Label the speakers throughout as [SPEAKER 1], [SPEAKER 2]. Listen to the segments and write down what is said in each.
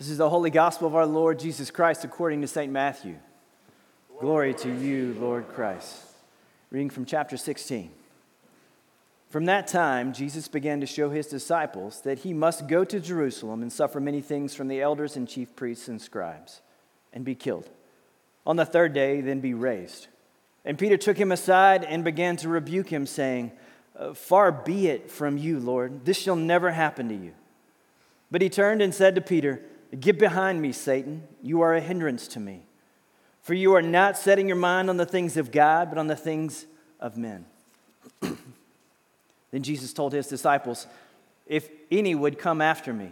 [SPEAKER 1] This is the holy gospel of our Lord Jesus Christ according to St. Matthew. Glory to you, Lord Christ. Reading from chapter 16. From that time, Jesus began to show his disciples that he must go to Jerusalem and suffer many things from the elders and chief priests and scribes and be killed. On the third day, then be raised. And Peter took him aside and began to rebuke him, saying, uh, Far be it from you, Lord, this shall never happen to you. But he turned and said to Peter, Get behind me, Satan. You are a hindrance to me. For you are not setting your mind on the things of God, but on the things of men. then Jesus told his disciples, If any would come after me,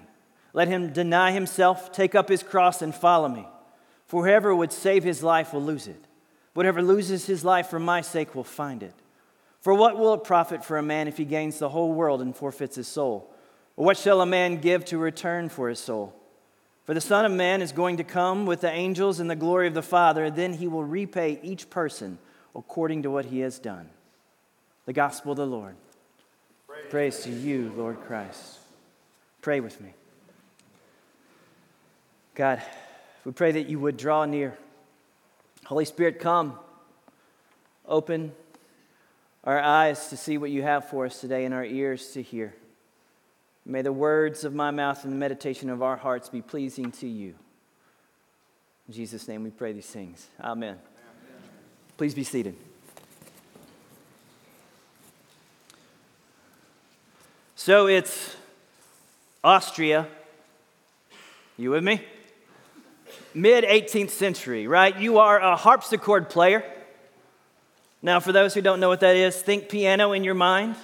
[SPEAKER 1] let him deny himself, take up his cross, and follow me. For whoever would save his life will lose it. Whatever loses his life for my sake will find it. For what will it profit for a man if he gains the whole world and forfeits his soul? Or what shall a man give to return for his soul? For the Son of Man is going to come with the angels in the glory of the Father, and then he will repay each person according to what he has done. The gospel of the Lord. Praise, Praise to you, Lord Christ. Pray with me. God, we pray that you would draw near. Holy Spirit, come. Open our eyes to see what you have for us today and our ears to hear. May the words of my mouth and the meditation of our hearts be pleasing to you. In Jesus' name we pray these things. Amen. Amen. Please be seated. So it's Austria. You with me? Mid 18th century, right? You are a harpsichord player. Now, for those who don't know what that is, think piano in your mind.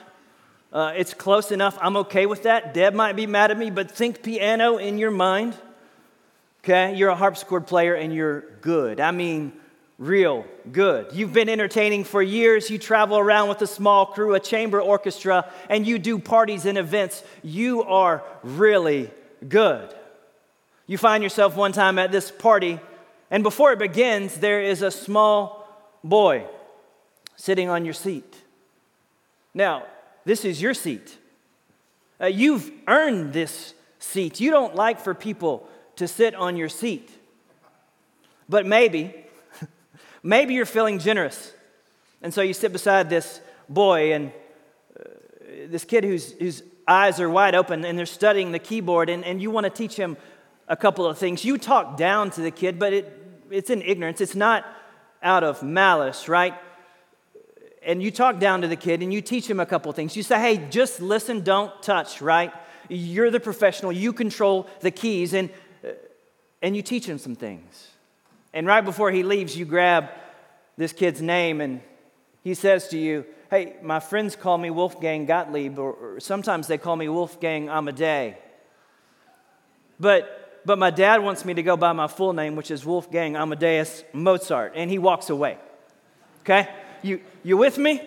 [SPEAKER 1] Uh, it's close enough. I'm okay with that. Deb might be mad at me, but think piano in your mind. Okay? You're a harpsichord player and you're good. I mean, real good. You've been entertaining for years. You travel around with a small crew, a chamber orchestra, and you do parties and events. You are really good. You find yourself one time at this party, and before it begins, there is a small boy sitting on your seat. Now, this is your seat. Uh, you've earned this seat. You don't like for people to sit on your seat. But maybe, maybe you're feeling generous. And so you sit beside this boy and uh, this kid whose, whose eyes are wide open and they're studying the keyboard, and, and you want to teach him a couple of things. You talk down to the kid, but it, it's in ignorance. It's not out of malice, right? And you talk down to the kid and you teach him a couple things. You say, hey, just listen, don't touch, right? You're the professional, you control the keys, and, uh, and you teach him some things. And right before he leaves, you grab this kid's name and he says to you, hey, my friends call me Wolfgang Gottlieb, or, or sometimes they call me Wolfgang Amadei. But, but my dad wants me to go by my full name, which is Wolfgang Amadeus Mozart, and he walks away. Okay? You, you with me?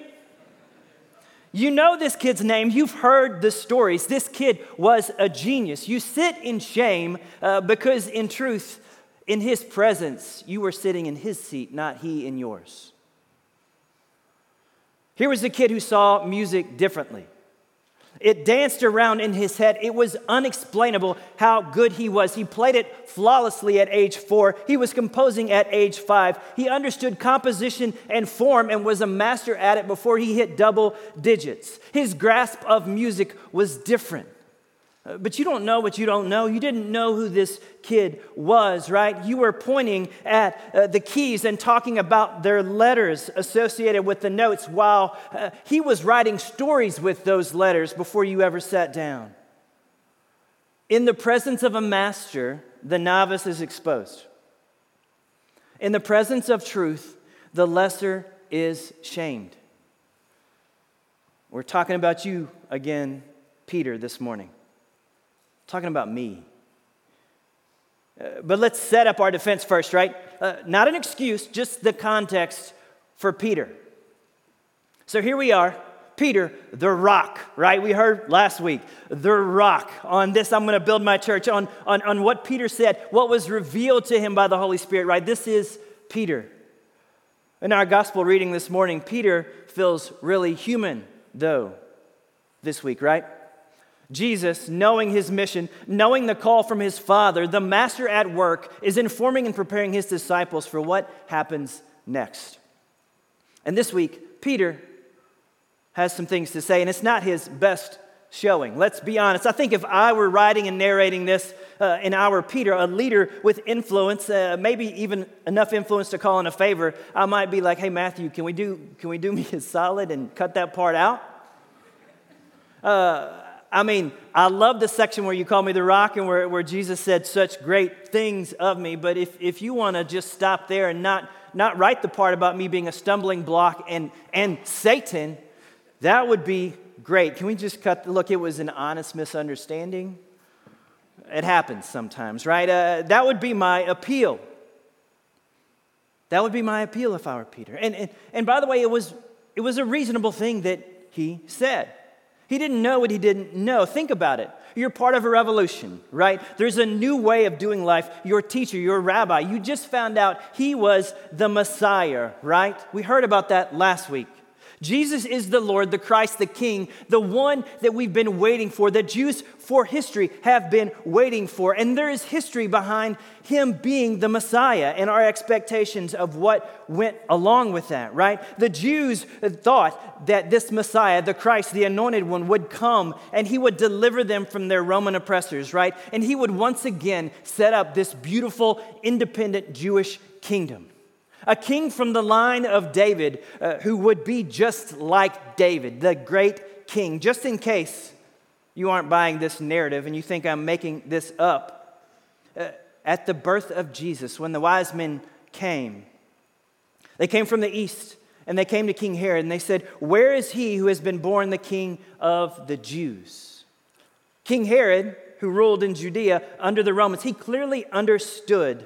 [SPEAKER 1] You know this kid's name. You've heard the stories. This kid was a genius. You sit in shame uh, because, in truth, in his presence, you were sitting in his seat, not he in yours. Here was a kid who saw music differently. It danced around in his head. It was unexplainable how good he was. He played it flawlessly at age four. He was composing at age five. He understood composition and form and was a master at it before he hit double digits. His grasp of music was different. Uh, but you don't know what you don't know. You didn't know who this kid was, right? You were pointing at uh, the keys and talking about their letters associated with the notes while uh, he was writing stories with those letters before you ever sat down. In the presence of a master, the novice is exposed. In the presence of truth, the lesser is shamed. We're talking about you again, Peter, this morning talking about me. Uh, but let's set up our defense first, right? Uh, not an excuse, just the context for Peter. So here we are, Peter, the rock, right? We heard last week, the rock. On this, I'm going to build my church. On, on, on what Peter said, what was revealed to him by the Holy Spirit, right? This is Peter. In our gospel reading this morning, Peter feels really human, though, this week, right? Jesus, knowing his mission, knowing the call from his Father, the Master at work, is informing and preparing his disciples for what happens next. And this week, Peter has some things to say, and it's not his best showing. Let's be honest. I think if I were writing and narrating this uh, in our Peter, a leader with influence, uh, maybe even enough influence to call in a favor, I might be like, hey, Matthew, can we do, can we do me a solid and cut that part out? Uh, I mean, I love the section where you call me the rock and where, where Jesus said such great things of me. But if, if you want to just stop there and not, not write the part about me being a stumbling block and, and Satan, that would be great. Can we just cut? Look, it was an honest misunderstanding. It happens sometimes, right? Uh, that would be my appeal. That would be my appeal if I were Peter. And, and, and by the way, it was, it was a reasonable thing that he said. He didn't know what he didn't know. Think about it. You're part of a revolution, right? There's a new way of doing life. Your teacher, your rabbi, you just found out he was the Messiah, right? We heard about that last week. Jesus is the Lord, the Christ, the King, the one that we've been waiting for, that Jews for history have been waiting for. And there is history behind him being the Messiah and our expectations of what went along with that, right? The Jews thought that this Messiah, the Christ, the anointed one, would come and he would deliver them from their Roman oppressors, right? And he would once again set up this beautiful, independent Jewish kingdom a king from the line of David uh, who would be just like David, the great king. Just in case you aren't buying this narrative and you think I'm making this up, uh, at the birth of Jesus, when the wise men came, they came from the east and they came to King Herod and they said, Where is he who has been born the king of the Jews? King Herod, who ruled in Judea under the Romans, he clearly understood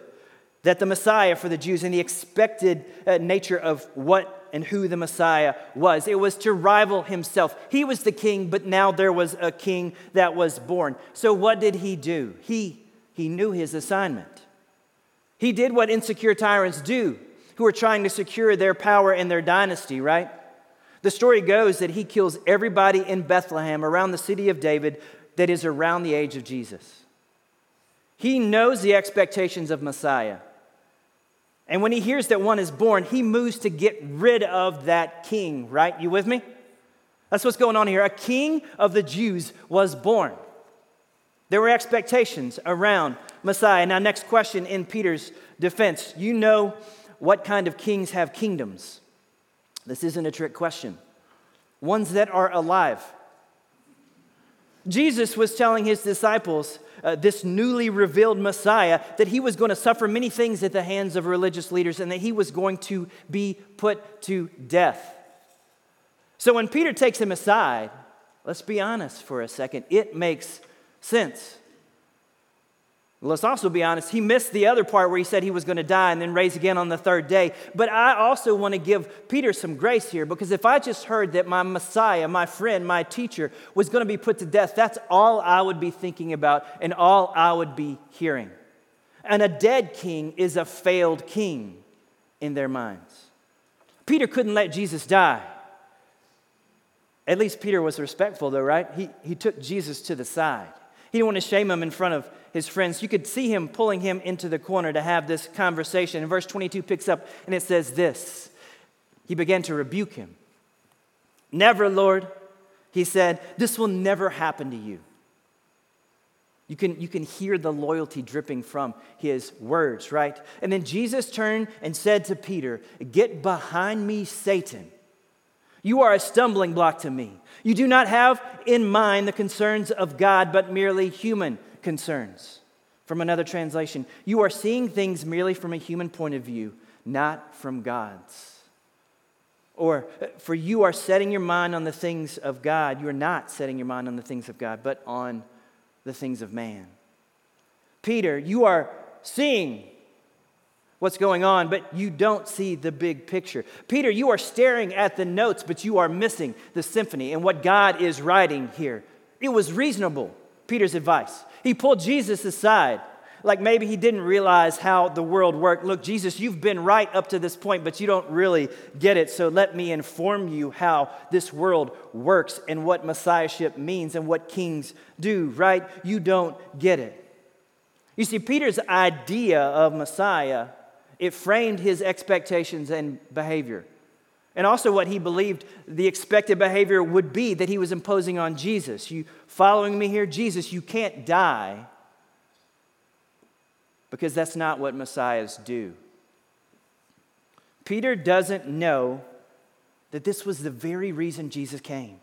[SPEAKER 1] that the Messiah for the Jews and the expected uh, nature of what and who the Messiah was. It was to rival himself. He was the king, but now there was a king that was born. So what did he do? He, he knew his assignment. He did what insecure tyrants do, who are trying to secure their power and their dynasty, right? The story goes that he kills everybody in Bethlehem around the city of David that is around the age of Jesus. He knows the expectations of Messiah. And when he hears that one is born, he moves to get rid of that king, right? You with me? That's what's going on here. A king of the Jews was born. There were expectations around Messiah. Now, next question in Peter's defense. You know what kind of kings have kingdoms? This isn't a trick question. Ones that are alive. Jesus was telling his disciples uh, this newly revealed Messiah, that he was going to suffer many things at the hands of religious leaders and that he was going to be put to death. So when Peter takes him aside, let's be honest for a second, it makes sense. Let's also be honest, he missed the other part where he said he was going to die and then raise again on the third day. But I also want to give Peter some grace here because if I just heard that my Messiah, my friend, my teacher was going to be put to death, that's all I would be thinking about and all I would be hearing. And a dead king is a failed king in their minds. Peter couldn't let Jesus die. At least Peter was respectful, though, right? He, he took Jesus to the side. He didn't want to shame him in front of his friends. You could see him pulling him into the corner to have this conversation. And verse 22 picks up and it says this He began to rebuke him. Never, Lord, he said, this will never happen to you. You can, you can hear the loyalty dripping from his words, right? And then Jesus turned and said to Peter, Get behind me, Satan. You are a stumbling block to me. You do not have in mind the concerns of God, but merely human concerns. From another translation, you are seeing things merely from a human point of view, not from God's. Or, uh, for you are setting your mind on the things of God. You are not setting your mind on the things of God, but on the things of man. Peter, you are seeing what's going on, but you don't see the big picture. Peter, you are staring at the notes, but you are missing the symphony and what God is writing here. It was reasonable, Peter's advice. He pulled Jesus aside. like maybe he didn't realize how the world worked. Look, Jesus, you've been right up to this point, but you don't really get it. So let me inform you how this world works and what messiahship means and what kings do, right? You don't get it. You see, Peter's idea of Messiah, it framed his expectations and behavior. And also what he believed the expected behavior would be that he was imposing on Jesus. You following me here? Jesus, you can't die because that's not what messiahs do. Peter doesn't know that this was the very reason Jesus came.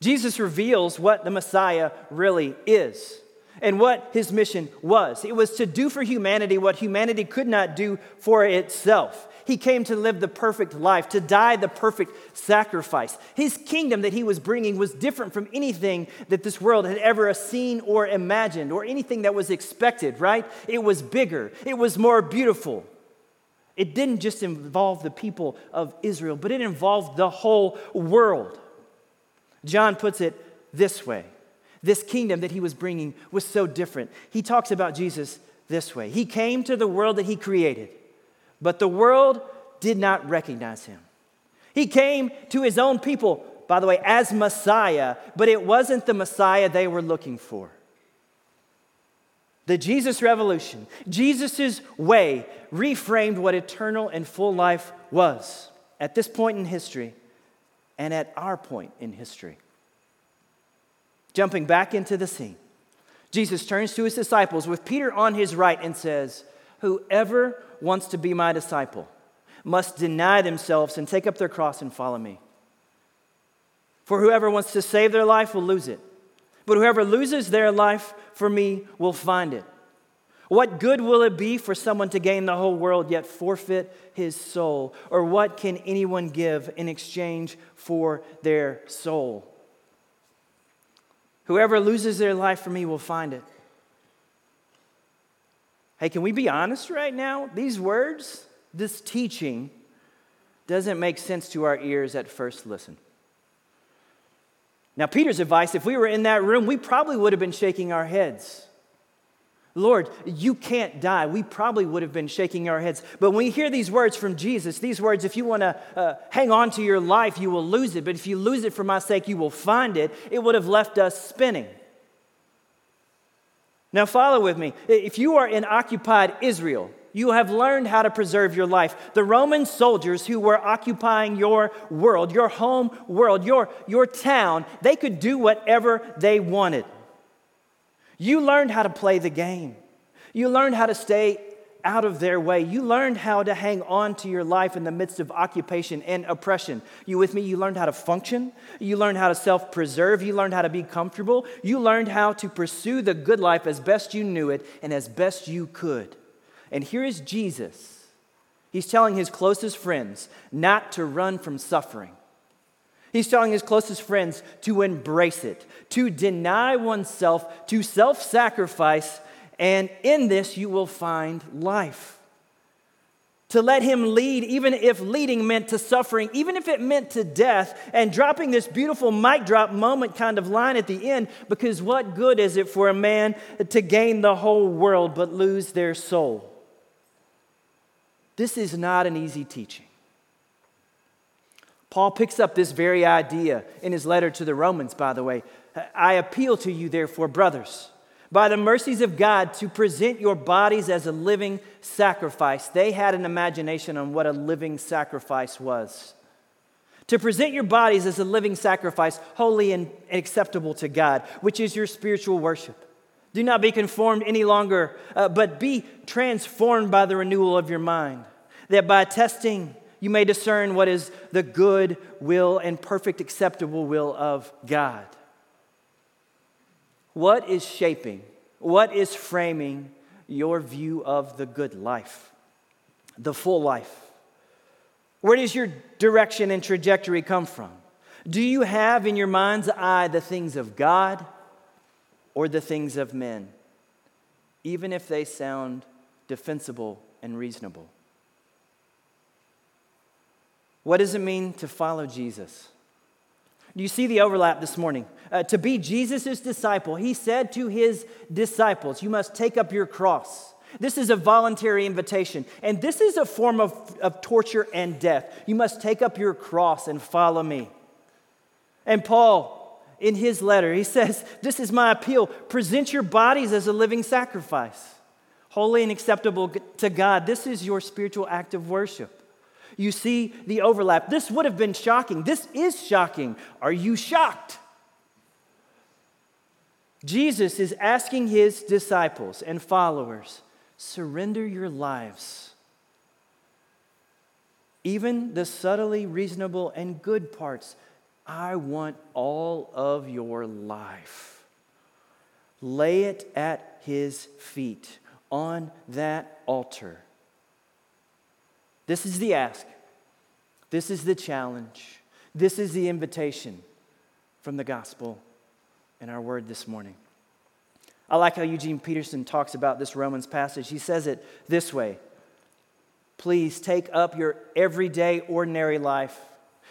[SPEAKER 1] Jesus reveals what the Messiah really is and what his mission was. It was to do for humanity what humanity could not do for itself. He came to live the perfect life, to die the perfect sacrifice. His kingdom that he was bringing was different from anything that this world had ever seen or imagined or anything that was expected, right? It was bigger, it was more beautiful. It didn't just involve the people of Israel, but it involved the whole world. John puts it this way this kingdom that he was bringing was so different. He talks about Jesus this way He came to the world that he created but the world did not recognize him. He came to his own people, by the way, as Messiah, but it wasn't the Messiah they were looking for. The Jesus revolution, Jesus' way, reframed what eternal and full life was at this point in history and at our point in history. Jumping back into the scene, Jesus turns to his disciples with Peter on his right and says, Whoever wants to be my disciple must deny themselves and take up their cross and follow me. For whoever wants to save their life will lose it, but whoever loses their life for me will find it. What good will it be for someone to gain the whole world yet forfeit his soul? Or what can anyone give in exchange for their soul? Whoever loses their life for me will find it. Hey, can we be honest right now? These words, this teaching, doesn't make sense to our ears at first listen. Now, Peter's advice, if we were in that room, we probably would have been shaking our heads. Lord, you can't die. We probably would have been shaking our heads. But when we hear these words from Jesus, these words, if you want to uh, hang on to your life, you will lose it. But if you lose it for my sake, you will find it. It would have left us spinning. Now, follow with me. If you are in occupied Israel, you have learned how to preserve your life. The Roman soldiers who were occupying your world, your home world, your, your town, they could do whatever they wanted. You learned how to play the game. You learned how to stay out of their way. You learned how to hang on to your life in the midst of occupation and oppression. You with me? You learned how to function. You learned how to self preserve. You learned how to be comfortable. You learned how to pursue the good life as best you knew it and as best you could. And here is Jesus. He's telling his closest friends not to run from suffering. He's telling his closest friends to embrace it, to deny oneself, to self sacrifice and in this you will find life. To let him lead, even if leading meant to suffering, even if it meant to death, and dropping this beautiful mic drop moment kind of line at the end, because what good is it for a man to gain the whole world but lose their soul? This is not an easy teaching. Paul picks up this very idea in his letter to the Romans, by the way. I appeal to you, therefore, brothers by the mercies of God to present your bodies as a living sacrifice. They had an imagination on what a living sacrifice was. To present your bodies as a living sacrifice, holy and acceptable to God, which is your spiritual worship. Do not be conformed any longer, uh, but be transformed by the renewal of your mind, that by testing you may discern what is the good will and perfect acceptable will of God. What is shaping, what is framing your view of the good life, the full life? Where does your direction and trajectory come from? Do you have in your mind's eye the things of God or the things of men, even if they sound defensible and reasonable? What does it mean to follow Jesus? Do you see the overlap this morning? Uh, to be Jesus' disciple, he said to his disciples, You must take up your cross. This is a voluntary invitation, and this is a form of, of torture and death. You must take up your cross and follow me. And Paul, in his letter, he says, This is my appeal present your bodies as a living sacrifice, holy and acceptable to God. This is your spiritual act of worship. You see the overlap. This would have been shocking. This is shocking. Are you shocked? Jesus is asking his disciples and followers surrender your lives. Even the subtly reasonable and good parts, I want all of your life. Lay it at his feet on that altar. This is the ask. This is the challenge. This is the invitation from the gospel and our word this morning. I like how Eugene Peterson talks about this Romans passage. He says it this way Please take up your everyday, ordinary life.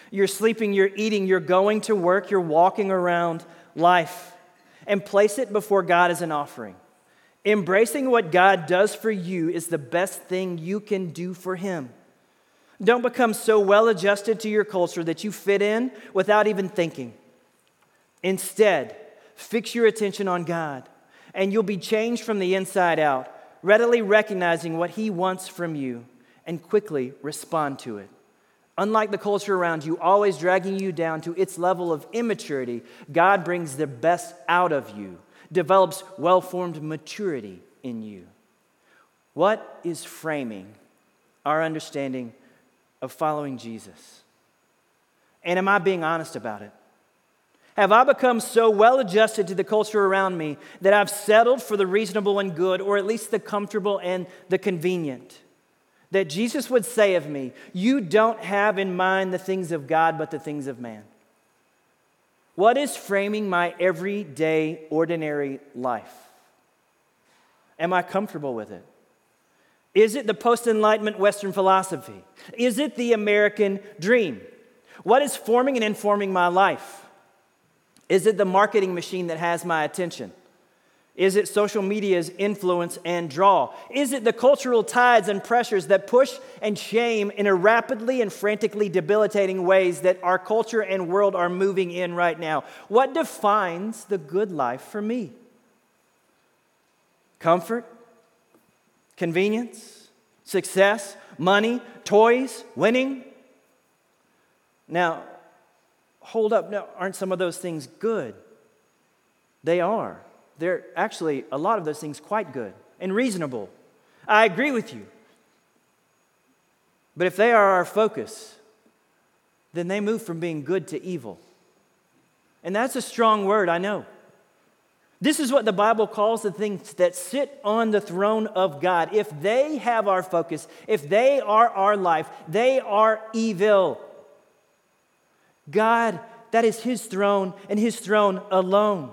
[SPEAKER 1] You're sleeping, you're eating, you're going to work, you're walking around life, and place it before God as an offering. Embracing what God does for you is the best thing you can do for Him. Don't become so well adjusted to your culture that you fit in without even thinking. Instead, fix your attention on God, and you'll be changed from the inside out, readily recognizing what He wants from you and quickly respond to it. Unlike the culture around you, always dragging you down to its level of immaturity, God brings the best out of you, develops well formed maturity in you. What is framing our understanding of following Jesus? And am I being honest about it? Have I become so well adjusted to the culture around me that I've settled for the reasonable and good, or at least the comfortable and the convenient? That Jesus would say of me, You don't have in mind the things of God, but the things of man. What is framing my everyday, ordinary life? Am I comfortable with it? Is it the post Enlightenment Western philosophy? Is it the American dream? What is forming and informing my life? Is it the marketing machine that has my attention? Is it social media's influence and draw? Is it the cultural tides and pressures that push and shame in a rapidly and frantically debilitating ways that our culture and world are moving in right now? What defines the good life for me? Comfort? Convenience, success, money, toys, winning. Now, hold up. Now, aren't some of those things good? They are. They're actually, a lot of those things, quite good and reasonable. I agree with you. But if they are our focus, then they move from being good to evil. And that's a strong word, I know. This is what the Bible calls the things that sit on the throne of God. If they have our focus, if they are our life, they are evil. God, that is His throne and His throne alone.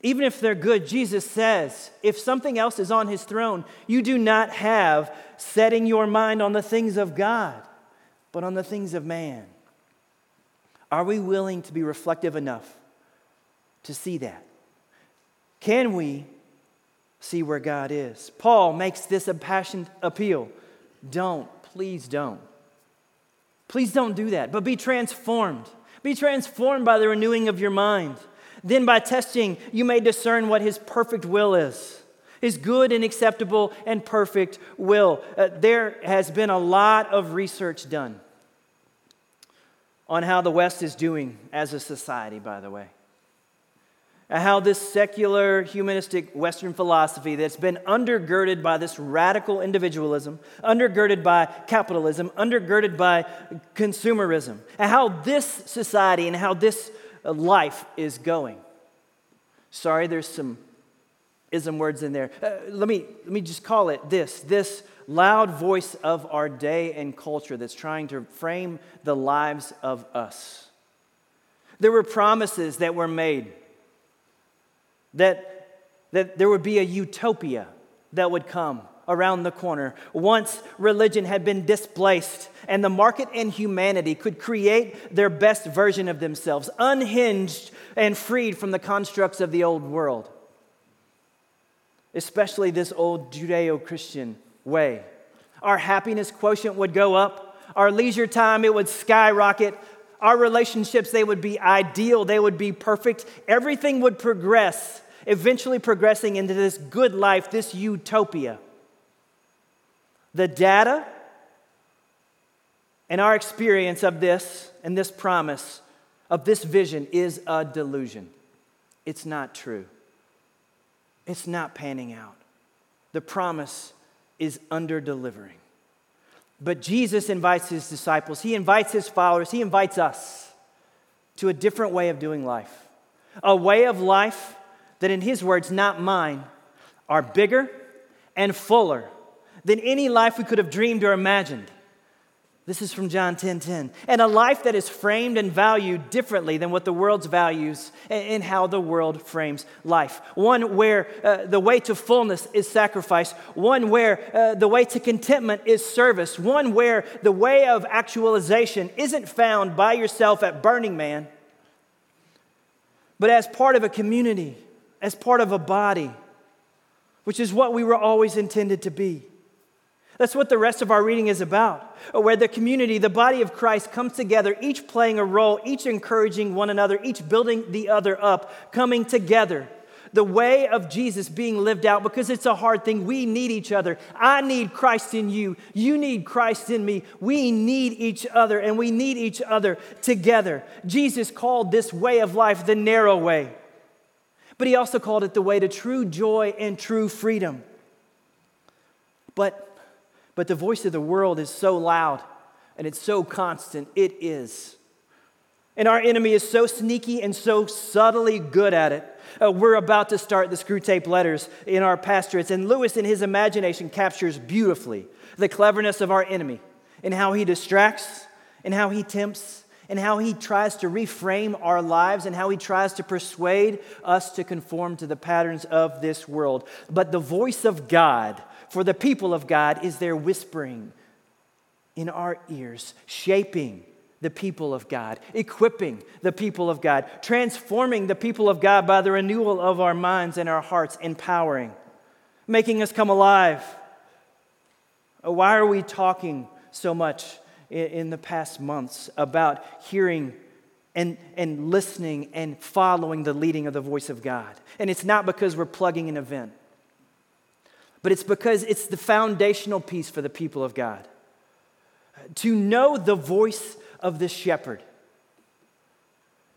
[SPEAKER 1] Even if they're good, Jesus says, if something else is on His throne, you do not have setting your mind on the things of God, but on the things of man. Are we willing to be reflective enough to see that? Can we see where God is? Paul makes this impassioned appeal. Don't, please don't. Please don't do that, but be transformed. Be transformed by the renewing of your mind. Then, by testing, you may discern what his perfect will is his good and acceptable and perfect will. Uh, there has been a lot of research done on how the West is doing as a society, by the way how this secular humanistic Western philosophy that's been undergirded by this radical individualism, undergirded by capitalism, undergirded by consumerism, and how this society and how this life is going. Sorry, there's some ism words in there. Uh, let, me, let me just call it this this loud voice of our day and culture that's trying to frame the lives of us. There were promises that were made that, that there would be a utopia that would come around the corner. Once religion had been displaced, and the market and humanity could create their best version of themselves, unhinged and freed from the constructs of the old world, especially this old Judeo Christian way. Our happiness quotient would go up, our leisure time, it would skyrocket. Our relationships, they would be ideal, they would be perfect. Everything would progress, eventually progressing into this good life, this utopia. The data and our experience of this and this promise of this vision is a delusion. It's not true. It's not panning out. The promise is under delivering. But Jesus invites his disciples, he invites his followers, he invites us to a different way of doing life. A way of life that, in his words, not mine, are bigger and fuller than any life we could have dreamed or imagined. This is from John 10:10. 10, 10. And a life that is framed and valued differently than what the world's values and how the world frames life. One where uh, the way to fullness is sacrifice. One where uh, the way to contentment is service. One where the way of actualization isn't found by yourself at Burning Man, but as part of a community, as part of a body, which is what we were always intended to be. That's what the rest of our reading is about, uh, where the community, the body of Christ, comes together, each playing a role, each encouraging one another, each building the other up, coming together. The way of Jesus being lived out because it's a hard thing. We need each other. I need Christ in you. You need Christ in me. We need each other and we need each other together. Jesus called this way of life the narrow way, but he also called it the way to true joy and true freedom. But but the voice of the world is so loud and it's so constant. It is. And our enemy is so sneaky and so subtly good at it. Uh, we're about to start the Screwtape letters in our pastorates, and Lewis, in his imagination, captures beautifully the cleverness of our enemy and how he distracts and how he tempts and how he tries to reframe our lives and how he tries to persuade us to conform to the patterns of this world. But the voice of God for the people of God is there whispering in our ears, shaping the people of God, equipping the people of God, transforming the people of God by the renewal of our minds and our hearts, empowering, making us come alive. Uh, why are we talking so much in the past months about hearing and, and listening and following the leading of the voice of God? And it's not because we're plugging an event but it's because it's the foundational piece for the people of God. To know the voice of the shepherd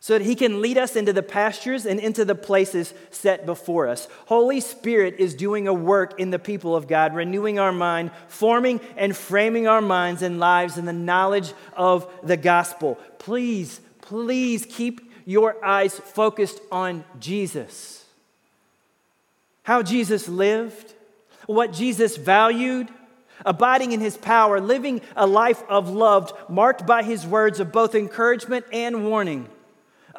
[SPEAKER 1] so that he can lead us into the pastures and into the places set before us. Holy Spirit is doing a work in the people of God, renewing our mind, forming and framing our minds and lives in the knowledge of the gospel. Please, please keep your eyes focused on Jesus. How Jesus lived, what Jesus valued, abiding in his power, living a life of love marked by his words of both encouragement and warning.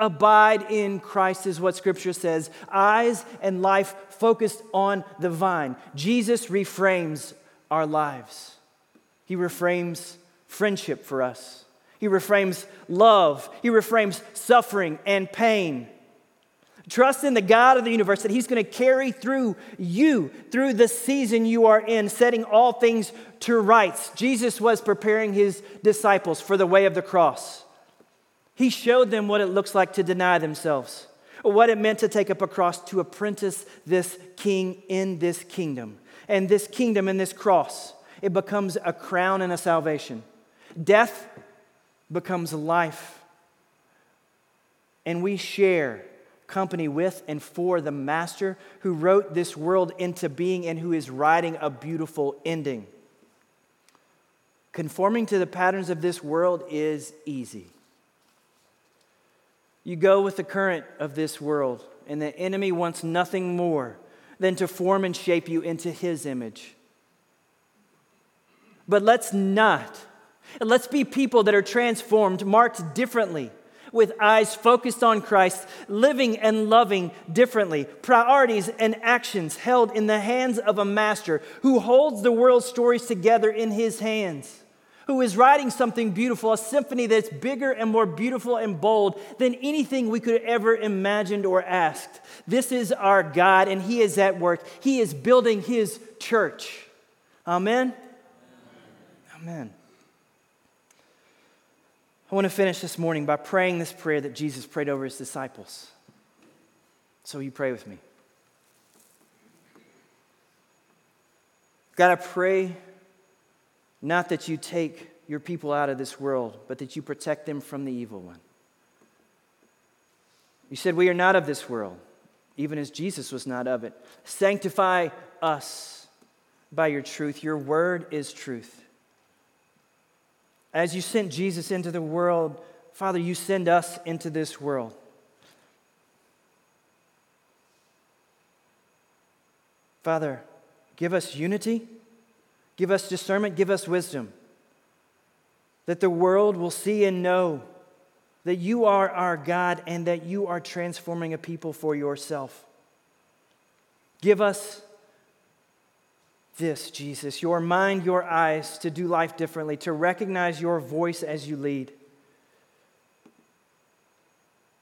[SPEAKER 1] Abide in Christ is what scripture says. Eyes and life focused on the vine. Jesus reframes our lives. He reframes friendship for us. He reframes love. He reframes suffering and pain. Trust in the God of the universe that He's going to carry through you through the season you are in, setting all things to rights. Jesus was preparing His disciples for the way of the cross. He showed them what it looks like to deny themselves, what it meant to take up a cross to apprentice this king in this kingdom. And this kingdom and this cross, it becomes a crown and a salvation. Death becomes life. And we share company with and for the Master who wrote this world into being and who is writing a beautiful ending. Conforming to the patterns of this world is easy. You go with the current of this world, and the enemy wants nothing more than to form and shape you into his image. But let's not. Let's be people that are transformed, marked differently with eyes focused on Christ, living and loving differently, priorities and actions held in the hands of a master who holds the world's stories together in his hands, who is writing something beautiful, a symphony that's bigger and more beautiful and bold than anything we could ever imagined or asked. This is our God, and he is at work. He is building his church. Amen. Amen. I want to finish this morning by praying this prayer that Jesus prayed over his disciples. So you pray with me. God, I pray not that you take your people out of this world, but that you protect them from the evil one. You said, We are not of this world, even as Jesus was not of it. Sanctify us by your truth. Your word is truth. As you sent Jesus into the world, Father, you send us into this world. Father, give us unity, give us discernment, give us wisdom, that the world will see and know that you are our God and that you are transforming a people for yourself. Give us this, Jesus, your mind, your eyes to do life differently, to recognize your voice as you lead.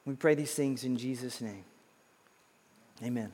[SPEAKER 1] We pray these things in Jesus' name. Amen.